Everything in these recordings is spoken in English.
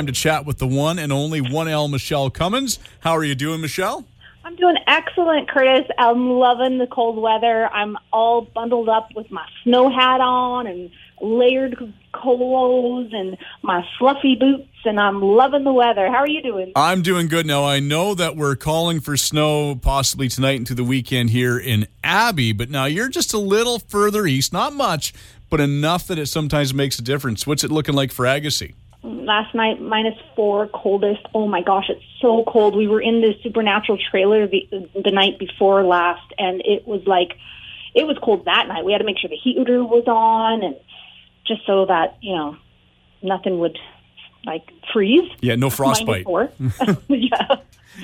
time to chat with the one and only 1L Michelle Cummins. How are you doing, Michelle? I'm doing excellent, Curtis. I'm loving the cold weather. I'm all bundled up with my snow hat on and layered clothes and my fluffy boots, and I'm loving the weather. How are you doing? I'm doing good now. I know that we're calling for snow possibly tonight into the weekend here in Abby, but now you're just a little further east, not much, but enough that it sometimes makes a difference. What's it looking like for Agassiz? Last night, minus four, coldest. Oh my gosh, it's so cold. We were in the supernatural trailer the, the night before last, and it was like, it was cold that night. We had to make sure the heater was on and just so that you know nothing would like freeze. Yeah, no frostbite. yeah.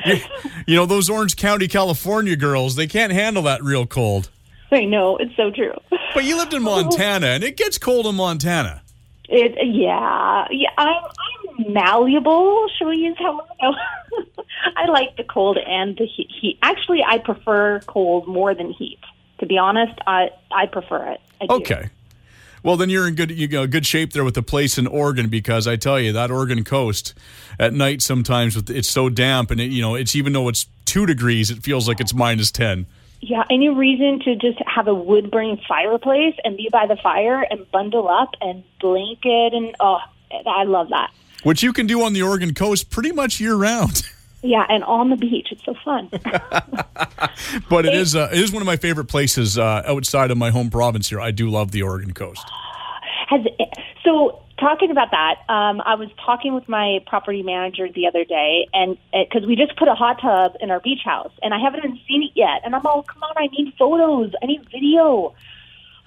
You, you, know those Orange County, California girls, they can't handle that real cold. I know it's so true. But you lived in oh. Montana, and it gets cold in Montana. It yeah yeah. I'm, I'm malleable. Shall we use how? I like the cold and the heat. heat. Actually, I prefer cold more than heat. To be honest, I I prefer it. I okay. Well, then you're in good you know, good shape there with the place in Oregon because I tell you that Oregon coast at night sometimes it's so damp and it, you know it's even though it's two degrees it feels like it's minus ten. Yeah, any reason to just have a wood burning fireplace and be by the fire and bundle up and blanket and oh, I love that. Which you can do on the Oregon coast pretty much year round. Yeah, and on the beach, it's so fun. but it, it is uh, it is one of my favorite places uh, outside of my home province here. I do love the Oregon coast. Has so talking about that, um, I was talking with my property manager the other day, and because uh, we just put a hot tub in our beach house, and I haven't even seen it yet, and I'm all, come on, I need photos, I need video.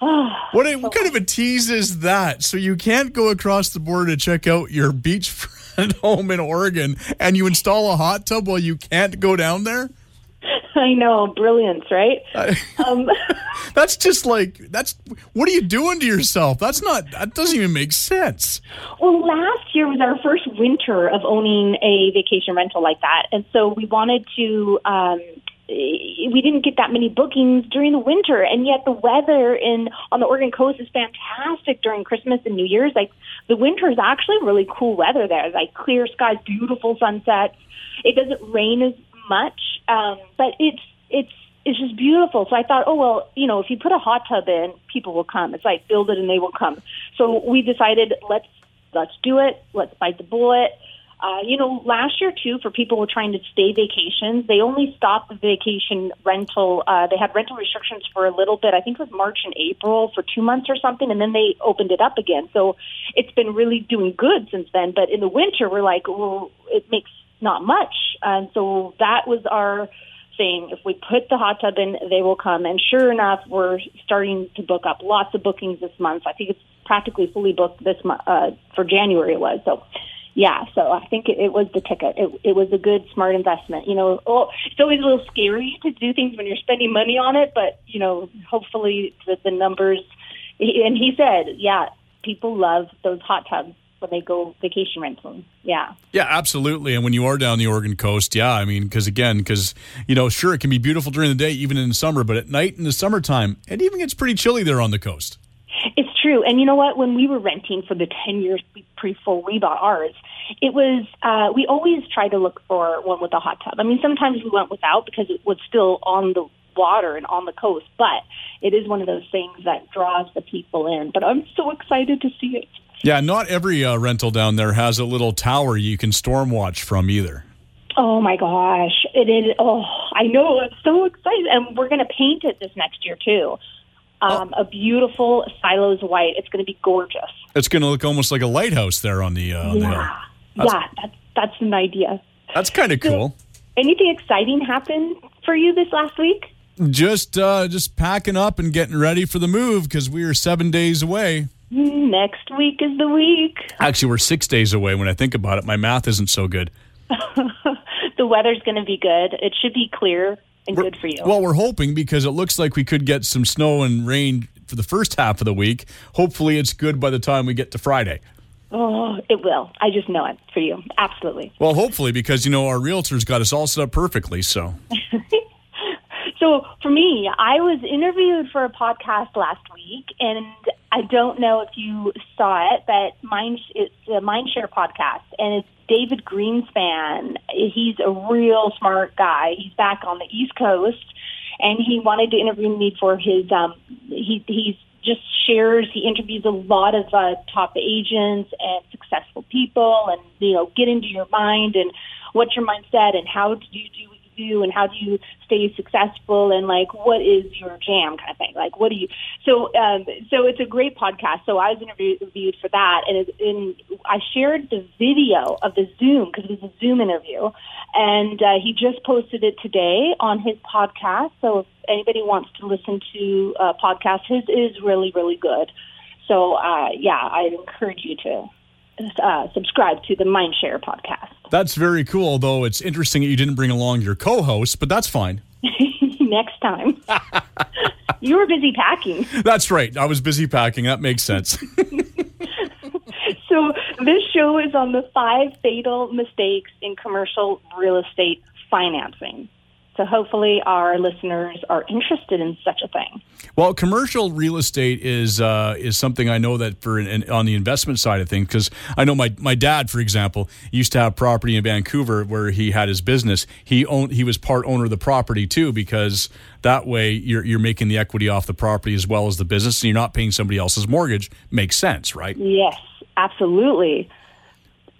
what, a, what kind of a tease is that? So you can't go across the border to check out your beachfront home in Oregon, and you install a hot tub while you can't go down there? I know, brilliance, right? um, that's just like that's. What are you doing to yourself? That's not. That doesn't even make sense. Well, last year was our first winter of owning a vacation rental like that, and so we wanted to. Um, we didn't get that many bookings during the winter, and yet the weather in on the Oregon coast is fantastic during Christmas and New Year's. Like the winter is actually really cool weather there, like clear skies, beautiful sunsets. It doesn't rain as much, um, but it's it's it's just beautiful. So I thought, oh well, you know, if you put a hot tub in, people will come. It's like build it and they will come. So we decided let's let's do it. Let's bite the bullet. Uh, you know, last year too, for people who were trying to stay vacations, they only stopped the vacation rental. Uh, they had rental restrictions for a little bit. I think it was March and April for two months or something, and then they opened it up again. So it's been really doing good since then. But in the winter, we're like, well, it makes not much. And so that was our thing. If we put the hot tub in, they will come. And sure enough, we're starting to book up lots of bookings this month. I think it's practically fully booked this month uh, for January. It was so. Yeah, so I think it, was the ticket. It, it was a good, smart investment. You know, oh, it's always a little scary to do things when you're spending money on it, but you know, hopefully the, the numbers. And he said, yeah, people love those hot tubs when they go vacation rental. Yeah. Yeah, absolutely. And when you are down the Oregon coast, yeah, I mean, because again, because you know, sure, it can be beautiful during the day, even in the summer, but at night in the summertime, it even gets pretty chilly there on the coast. It's true. And you know what? When we were renting for the 10 years before we bought ours, it was, uh, we always tried to look for one with a hot tub. I mean, sometimes we went without because it was still on the water and on the coast, but it is one of those things that draws the people in. But I'm so excited to see it. Yeah, not every uh, rental down there has a little tower you can storm watch from either. Oh my gosh, it is! Oh, I know. I'm so excited, and we're going to paint it this next year too. Um, oh. A beautiful silos white. It's going to be gorgeous. It's going to look almost like a lighthouse there on the. Uh, yeah, the that's, yeah. That's that's an idea. That's kind of cool. So, anything exciting happen for you this last week? Just uh, just packing up and getting ready for the move because we are seven days away. Next week is the week. Actually, we're six days away when I think about it. My math isn't so good. the weather's going to be good. It should be clear and we're, good for you. Well, we're hoping because it looks like we could get some snow and rain for the first half of the week. Hopefully, it's good by the time we get to Friday. Oh, it will. I just know it for you. Absolutely. Well, hopefully, because, you know, our realtors got us all set up perfectly, so. so for me, I was interviewed for a podcast last week, and I don't know if you saw it, but Mind it's a Mindshare podcast, and it's David Greenspan. He's a real smart guy. He's back on the East Coast, and he wanted to interview me for his. Um, he he's just shares. He interviews a lot of uh, top agents and successful people, and you know, get into your mind and what's your mindset and how do you do do and how do you stay successful and like what is your jam kind of thing? Like what do you so um so it's a great podcast. So i was interviewed for that and, i shared the video of the zoom because it was a zoom interview. And uh, he just posted it today on his podcast. So if anybody wants to listen to a podcast his is really really good. So uh yeah i encourage you to uh, subscribe to the Mindshare podcast. That's very cool, though it's interesting that you didn't bring along your co host, but that's fine. Next time. you were busy packing. That's right. I was busy packing. That makes sense. so, this show is on the five fatal mistakes in commercial real estate financing. So hopefully our listeners are interested in such a thing. Well, commercial real estate is uh, is something I know that for an, on the investment side of things because I know my my dad, for example, used to have property in Vancouver where he had his business. He owned he was part owner of the property too because that way you're you're making the equity off the property as well as the business, and you're not paying somebody else's mortgage. Makes sense, right? Yes, absolutely.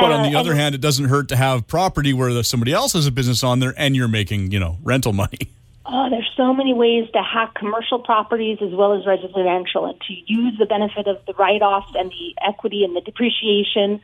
But on the uh, other hand, it doesn't hurt to have property where somebody else has a business on there and you're making, you know, rental money. Oh, there's so many ways to hack commercial properties as well as residential and to use the benefit of the write-offs and the equity and the depreciation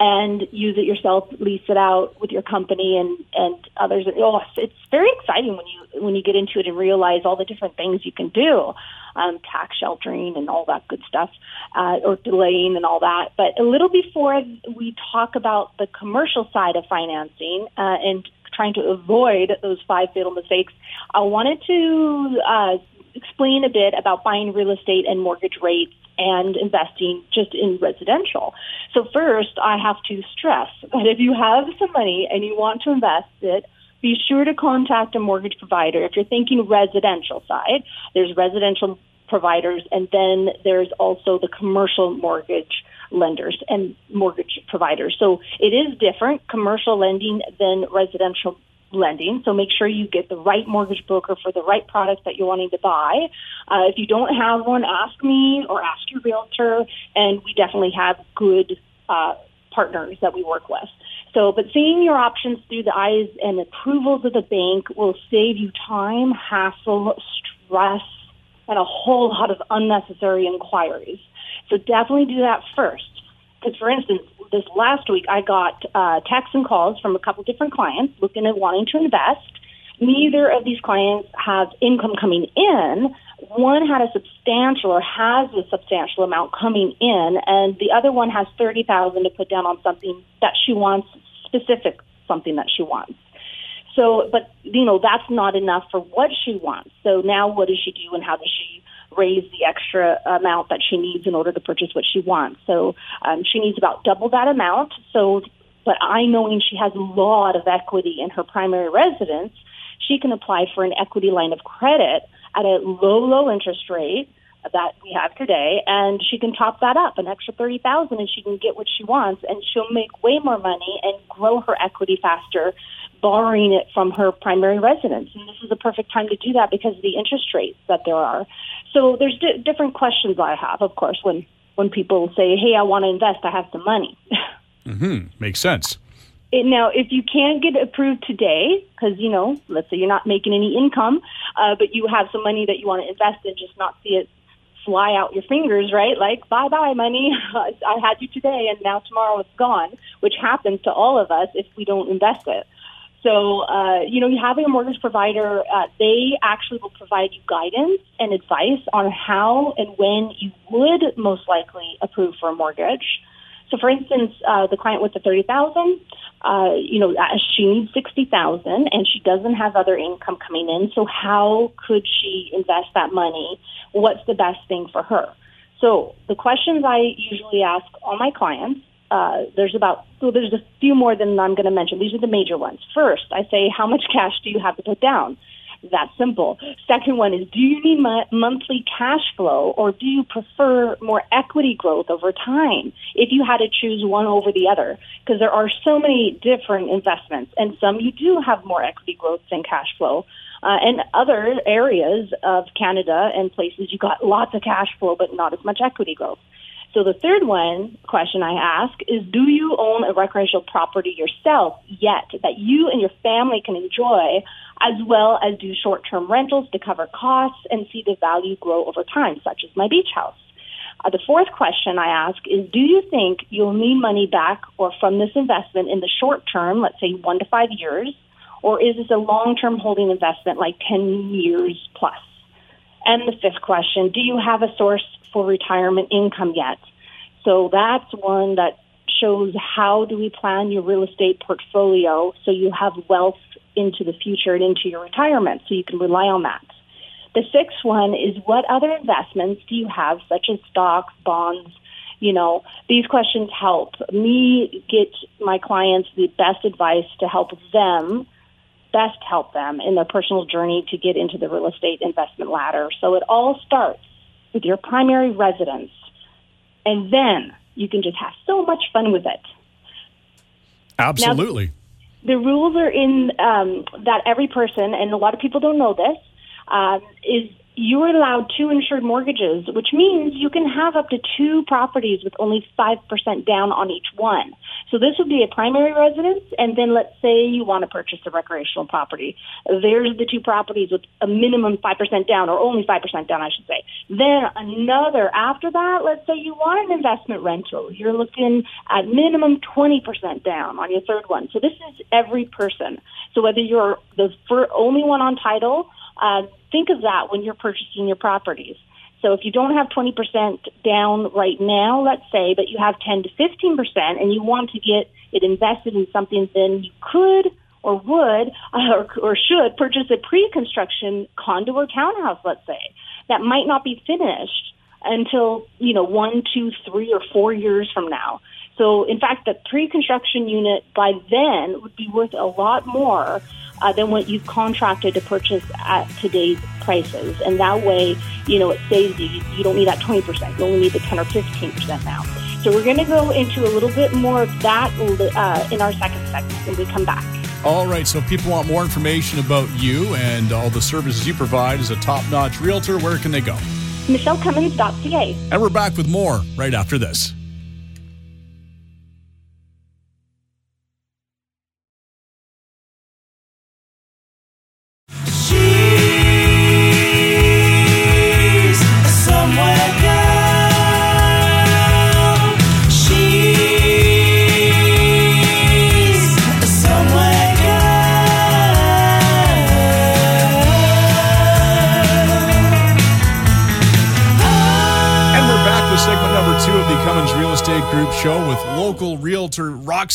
and use it yourself, lease it out with your company and, and others. Oh, it's very exciting when you, when you get into it and realize all the different things you can do um, tax sheltering and all that good stuff, uh, or delaying and all that. But a little before we talk about the commercial side of financing uh, and trying to avoid those five fatal mistakes, I wanted to uh, explain a bit about buying real estate and mortgage rates and investing just in residential. So first, I have to stress that if you have some money and you want to invest it, be sure to contact a mortgage provider. If you're thinking residential side, there's residential providers, and then there's also the commercial mortgage lenders and mortgage providers. So it is different, commercial lending than residential lending. So make sure you get the right mortgage broker for the right product that you're wanting to buy. Uh, if you don't have one, ask me or ask your realtor, and we definitely have good uh, partners that we work with. So, but seeing your options through the eyes and approvals of the bank will save you time, hassle, stress, and a whole lot of unnecessary inquiries. So definitely do that first. Because, for instance, this last week I got uh, texts and calls from a couple different clients looking at wanting to invest. Neither of these clients have income coming in. One had a substantial or has a substantial amount coming in, and the other one has thirty thousand to put down on something that she wants specific something that she wants. So, but you know that's not enough for what she wants. So now, what does she do, and how does she raise the extra amount that she needs in order to purchase what she wants? So um, she needs about double that amount. So, but I knowing she has a lot of equity in her primary residence, she can apply for an equity line of credit at a low, low interest rate that we have today, and she can top that up an extra thirty thousand, and she can get what she wants, and she'll make way more money and grow her equity faster, borrowing it from her primary residence. And this is the perfect time to do that because of the interest rates that there are. So there's di- different questions I have, of course, when when people say, "Hey, I want to invest. I have some money." mm-hmm. Makes sense. It, now, if you can't get approved today, because you know, let's say you're not making any income, uh, but you have some money that you want to invest in, just not see it fly out your fingers, right? Like, bye bye, money. I had you today and now tomorrow it's gone, which happens to all of us if we don't invest it. So, uh, you know, having a mortgage provider, uh, they actually will provide you guidance and advice on how and when you would most likely approve for a mortgage. So, for instance, uh, the client with the thirty thousand, uh, you know, uh, she needs sixty thousand, and she doesn't have other income coming in. So, how could she invest that money? What's the best thing for her? So, the questions I usually ask all my clients. Uh, there's about so there's a few more than I'm going to mention. These are the major ones. First, I say, how much cash do you have to put down? That simple. Second one is, do you need mo- monthly cash flow or do you prefer more equity growth over time if you had to choose one over the other? Because there are so many different investments and some you do have more equity growth than cash flow. Uh, and other areas of Canada and places you got lots of cash flow but not as much equity growth. So the third one question I ask is, do you own a recreational property yourself yet that you and your family can enjoy as well as do short-term rentals to cover costs and see the value grow over time, such as my beach house? Uh, the fourth question I ask is, do you think you'll need money back or from this investment in the short term, let's say one to five years, or is this a long-term holding investment like 10 years plus? And the fifth question, do you have a source for retirement income yet? So that's one that shows how do we plan your real estate portfolio so you have wealth into the future and into your retirement so you can rely on that. The sixth one is what other investments do you have, such as stocks, bonds? You know, these questions help me get my clients the best advice to help them best help them in their personal journey to get into the real estate investment ladder. So it all starts with your primary residence, and then you can just have so much fun with it. Absolutely. Now, the rules are in um, that every person, and a lot of people don't know this, uh, is you're allowed two insured mortgages, which means you can have up to two properties with only 5% down on each one. So this would be a primary residence, and then let's say you want to purchase a recreational property. There's the two properties with a minimum 5% down, or only 5% down, I should say. Then another, after that, let's say you want an investment rental. You're looking at minimum 20% down on your third one. So this is every person. So whether you're the only one on title, uh, think of that when you're purchasing your properties. So if you don't have 20% down right now, let's say, but you have 10 to 15% and you want to get it invested in something, then you could or would or, or should purchase a pre-construction condo or townhouse, let's say, that might not be finished until, you know, one, two, three, or four years from now. So in fact, the pre-construction unit by then would be worth a lot more uh, than what you've contracted to purchase at today's prices. And that way, you know, it saves you. You don't need that 20%. You only need the 10 or 15% now. So we're going to go into a little bit more of that uh, in our second segment when we come back. All right. So if people want more information about you and all the services you provide as a top-notch realtor, where can they go? MichelleCummins.ca. And we're back with more right after this.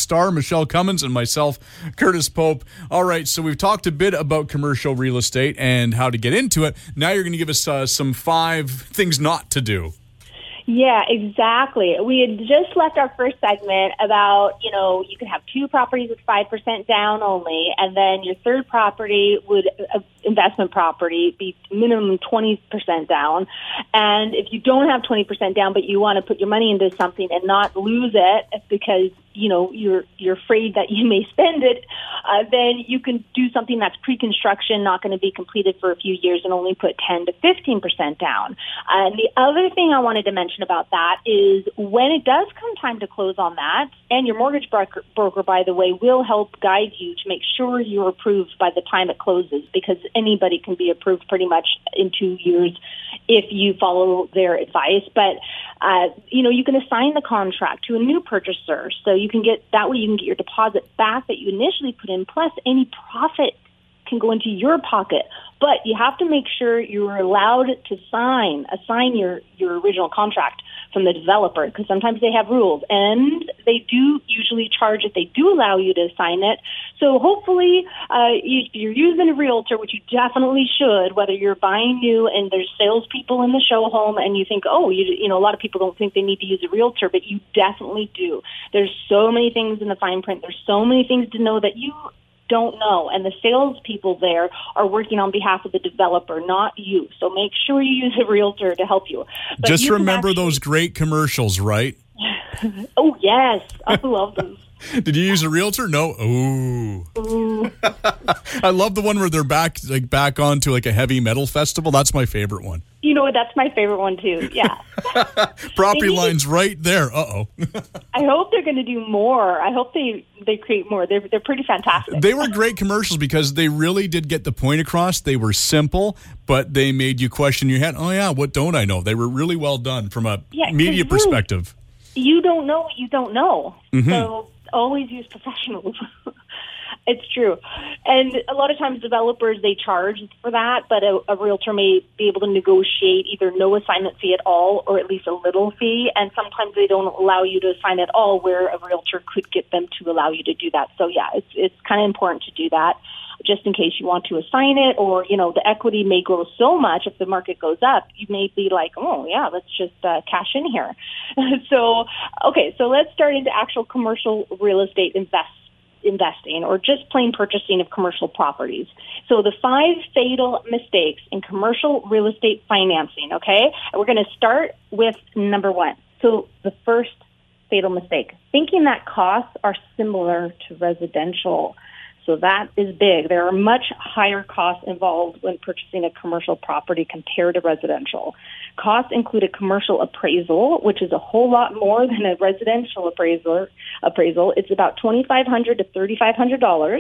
Star Michelle Cummins and myself, Curtis Pope. All right, so we've talked a bit about commercial real estate and how to get into it. Now you're going to give us uh, some five things not to do. Yeah, exactly. We had just left our first segment about, you know, you could have two properties with 5% down only, and then your third property would, uh, investment property, be minimum 20% down. And if you don't have 20% down, but you want to put your money into something and not lose it because you know you're you're afraid that you may spend it, uh, then you can do something that's pre-construction, not going to be completed for a few years, and only put 10 to 15 percent down. And the other thing I wanted to mention about that is when it does come time to close on that, and your mortgage broker, broker by the way, will help guide you to make sure you're approved by the time it closes, because anybody can be approved pretty much in two years if you follow their advice. But uh, you know, you can assign the contract to a new purchaser. So you can get that way you can get your deposit back that you initially put in, plus any profit can go into your pocket. But you have to make sure you're allowed to sign, assign your, your original contract from the developer because sometimes they have rules and they do usually charge if they do allow you to sign it. So hopefully, uh, if you're using a realtor, which you definitely should, whether you're buying new and there's salespeople in the show home and you think, oh, you, you know, a lot of people don't think they need to use a realtor, but you definitely do. There's so many things in the fine print. There's so many things to know that you don't know. And the salespeople there are working on behalf of the developer, not you. So make sure you use a realtor to help you. But Just you remember actually- those great commercials, right? oh, yes. I love them. Did you use a realtor? No. Ooh. Ooh. I love the one where they're back like back onto like a heavy metal festival. That's my favorite one. You know, that's my favorite one too. Yeah. Property lines right there. Uh oh. I hope they're going to do more. I hope they they create more. They're they're pretty fantastic. They were great commercials because they really did get the point across. They were simple, but they made you question your head. Oh yeah, what don't I know? They were really well done from a yeah, media perspective. You don't know what you don't know. Mm-hmm. So always use professionals. it's true. And a lot of times developers, they charge for that, but a, a realtor may be able to negotiate either no assignment fee at all or at least a little fee. And sometimes they don't allow you to assign at all where a realtor could get them to allow you to do that. So yeah, it's, it's kind of important to do that just in case you want to assign it or, you know, the equity may grow so much if the market goes up, you may be like, oh, yeah, let's just uh, cash in here. so, okay, so let's start into actual commercial real estate invest, investing or just plain purchasing of commercial properties. So the five fatal mistakes in commercial real estate financing, okay? We're going to start with number one. So the first fatal mistake, thinking that costs are similar to residential. So that is big. There are much higher costs involved when purchasing a commercial property compared to residential. Costs include a commercial appraisal, which is a whole lot more than a residential appraisal. Appraisal. It's about $2,500 to $3,500.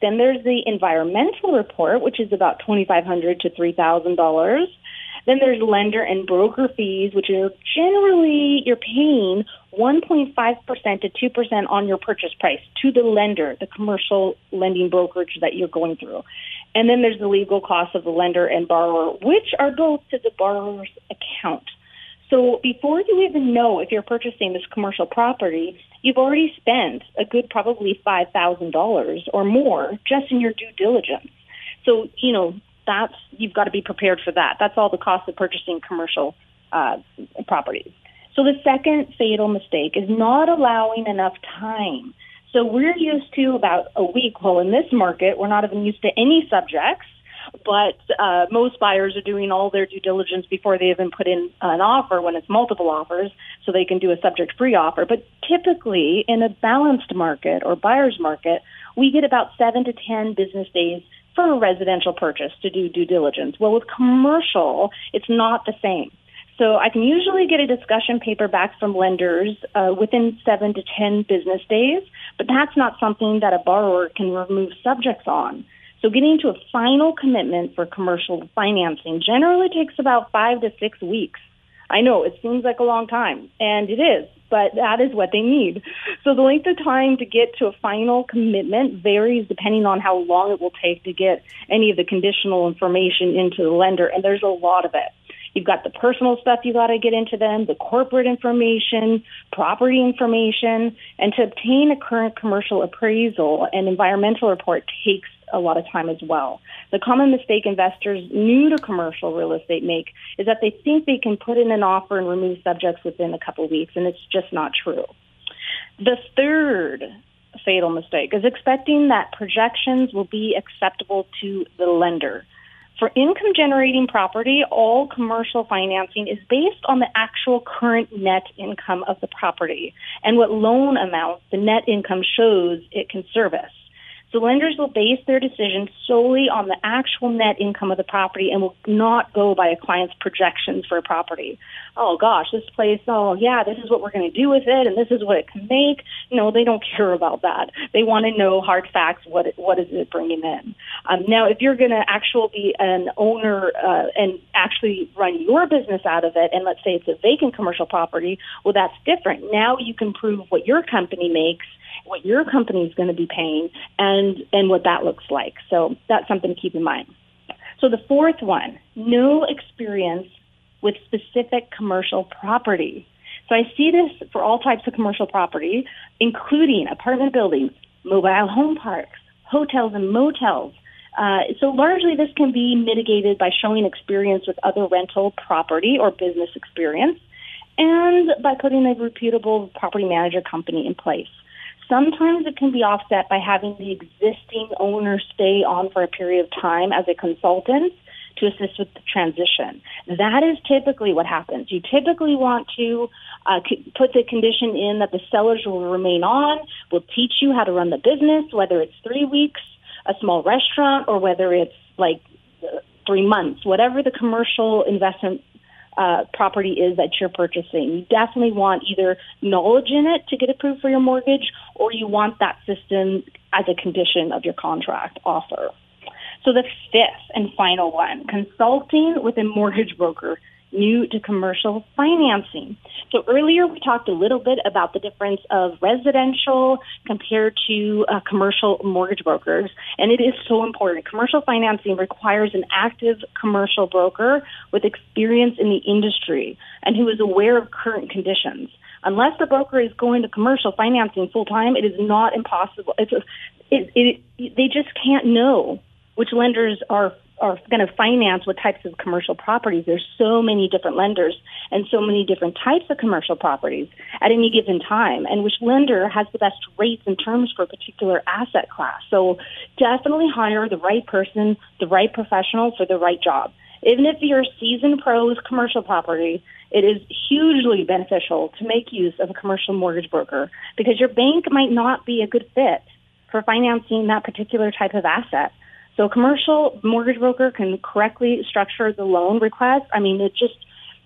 Then there's the environmental report, which is about $2,500 to $3,000. Then there's lender and broker fees, which are generally you're paying 1.5% to 2% on your purchase price to the lender, the commercial lending brokerage that you're going through. And then there's the legal costs of the lender and borrower, which are both to the borrower's account. So before you even know if you're purchasing this commercial property, you've already spent a good probably $5,000 or more just in your due diligence. So, you know, that's you've got to be prepared for that. That's all the cost of purchasing commercial uh, properties. So the second fatal mistake is not allowing enough time. So we're used to about a week. Well, in this market, we're not even used to any subjects, but uh, most buyers are doing all their due diligence before they even put in an offer when it's multiple offers, so they can do a subject-free offer. But typically, in a balanced market or buyer's market, we get about seven to ten business days for a residential purchase to do due diligence. Well, with commercial, it's not the same. So I can usually get a discussion paper back from lenders uh, within seven to ten business days, but that's not something that a borrower can remove subjects on. So getting to a final commitment for commercial financing generally takes about five to six weeks. I know it seems like a long time, and it is, but that is what they need. So the length of time to get to a final commitment varies depending on how long it will take to get any of the conditional information into the lender, and there's a lot of it. You've got the personal stuff you got to get into them, the corporate information, property information, and to obtain a current commercial appraisal and environmental report takes a lot of time as well. The common mistake investors new to commercial real estate make is that they think they can put in an offer and remove subjects within a couple of weeks, and it's just not true. The third fatal mistake is expecting that projections will be acceptable to the lender. For income generating property, all commercial financing is based on the actual current net income of the property and what loan amount the net income shows it can service. So lenders will base their decision solely on the actual net income of the property and will not go by a client's projections for a property. Oh gosh, this place, oh yeah, this is what we're going to do with it and this is what it can make. No, they don't care about that. They want to know hard facts, what it, what is it bringing in. Um, now, if you're going to actually be an owner uh, and actually run your business out of it, and let's say it's a vacant commercial property, well, that's different. Now you can prove what your company makes what your company is going to be paying and, and what that looks like. So that's something to keep in mind. So the fourth one, no experience with specific commercial property. So I see this for all types of commercial property, including apartment buildings, mobile home parks, hotels and motels. Uh, so largely this can be mitigated by showing experience with other rental property or business experience and by putting a reputable property manager company in place. Sometimes it can be offset by having the existing owner stay on for a period of time as a consultant to assist with the transition. That is typically what happens. You typically want to uh, put the condition in that the sellers will remain on, will teach you how to run the business, whether it's three weeks, a small restaurant, or whether it's like three months, whatever the commercial investment uh, property is that you're purchasing. You definitely want either knowledge in it to get approved for your mortgage, or you want that system as a condition of your contract offer. So the fifth and final one, consulting with a mortgage broker new to commercial financing. So earlier we talked a little bit about the difference of residential compared to uh, commercial mortgage brokers, and it is so important. Commercial financing requires an active commercial broker with experience in the industry and who is aware of current conditions. Unless the broker is going to commercial financing full time, it is not impossible. It's a, it, it, they just can't know which lenders are are going to finance what types of commercial properties. There's so many different lenders and so many different types of commercial properties at any given time, and which lender has the best rates and terms for a particular asset class. So definitely hire the right person, the right professional for the right job. Even if you're seasoned pros commercial property, it is hugely beneficial to make use of a commercial mortgage broker because your bank might not be a good fit for financing that particular type of asset. So a commercial mortgage broker can correctly structure the loan request. I mean, it just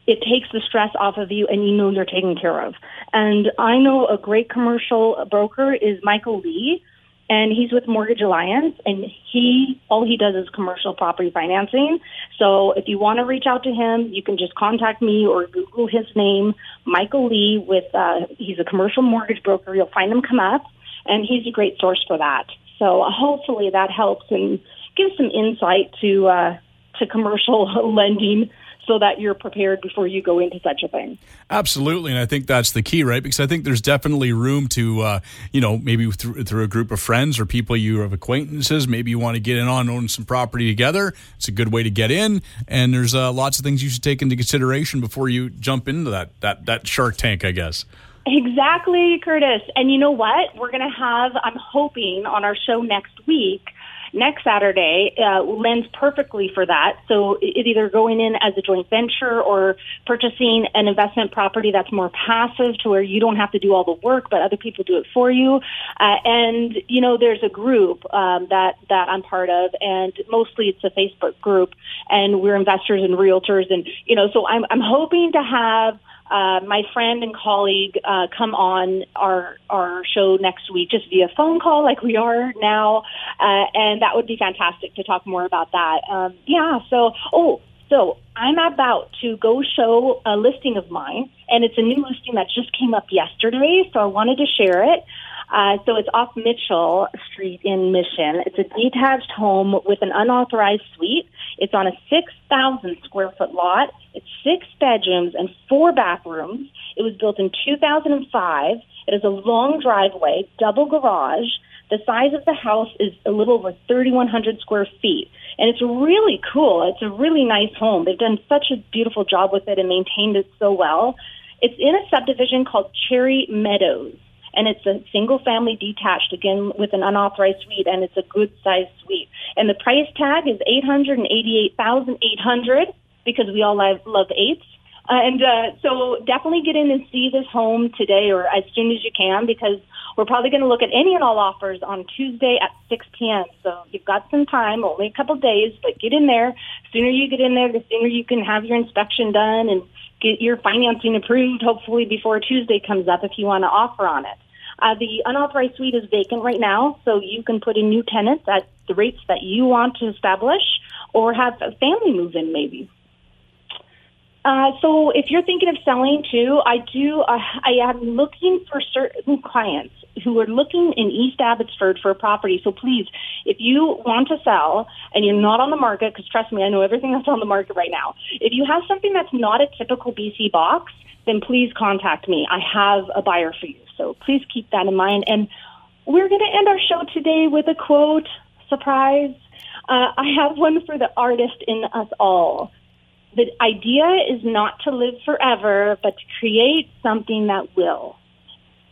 it takes the stress off of you and you know you're taken care of. And I know a great commercial broker is Michael Lee and he's with Mortgage Alliance and he all he does is commercial property financing. So if you want to reach out to him, you can just contact me or Google his name, Michael Lee with uh he's a commercial mortgage broker. You'll find him come up and he's a great source for that. So hopefully that helps and give some insight to uh, to commercial lending so that you're prepared before you go into such a thing. Absolutely, and I think that's the key, right? Because I think there's definitely room to, uh, you know, maybe through, through a group of friends or people you have acquaintances. Maybe you want to get in on owning some property together. It's a good way to get in, and there's uh, lots of things you should take into consideration before you jump into that that that Shark Tank, I guess. Exactly, Curtis. And you know what? We're going to have, I'm hoping, on our show next week next Saturday uh, lends perfectly for that. So it either going in as a joint venture or purchasing an investment property that's more passive to where you don't have to do all the work, but other people do it for you. Uh, and you know, there's a group um, that that I'm part of, and mostly it's a Facebook group, and we're investors and realtors, and you know, so I'm I'm hoping to have uh, my friend and colleague uh, come on our our show next week, just via phone call, like we are now, uh, and that would be fantastic to talk more about that. Um, yeah. So, oh, so I'm about to go show a listing of mine, and it's a new listing that just came up yesterday. So I wanted to share it. Uh, so it's off Mitchell Street in Mission. It's a detached home with an unauthorized suite. It's on a 6,000 square foot lot. It's six bedrooms and four bathrooms. It was built in 2005. It has a long driveway, double garage. The size of the house is a little over 3,100 square feet. And it's really cool. It's a really nice home. They've done such a beautiful job with it and maintained it so well. It's in a subdivision called Cherry Meadows and it's a single family detached again with an unauthorized suite and it's a good sized suite. And the price tag is eight hundred and eighty eight thousand eight hundred because we all love, love eights. Uh, and uh, so definitely get in and see this home today or as soon as you can because we're probably going to look at any and all offers on Tuesday at 6 p.m. So you've got some time, only a couple days, but get in there. The sooner you get in there, the sooner you can have your inspection done and get your financing approved, hopefully before Tuesday comes up if you want to offer on it. Uh, the unauthorized suite is vacant right now, so you can put in new tenants at the rates that you want to establish or have a family move in maybe. Uh, so if you're thinking of selling too, I do, uh, I am looking for certain clients who are looking in East Abbotsford for a property. So please, if you want to sell and you're not on the market, because trust me, I know everything that's on the market right now. If you have something that's not a typical BC box, then please contact me. I have a buyer for you. So please keep that in mind. And we're going to end our show today with a quote. Surprise. Uh, I have one for the artist in us all. The idea is not to live forever, but to create something that will.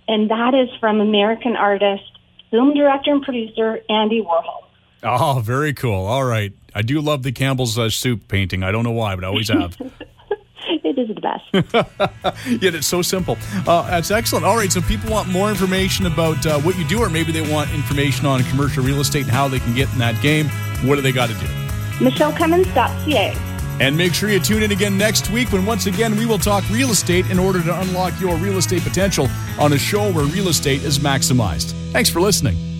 and that is from American artist, film director, and producer Andy Warhol. Oh, very cool. All right. I do love the Campbell's uh, soup painting. I don't know why, but I always have. it is the best. Yet it's so simple. Uh, that's excellent. All right, so people want more information about uh, what you do, or maybe they want information on commercial real estate and how they can get in that game. What do they got to do? MichelleCummins.ca. And make sure you tune in again next week when once again we will talk real estate in order to unlock your real estate potential on a show where real estate is maximized. Thanks for listening.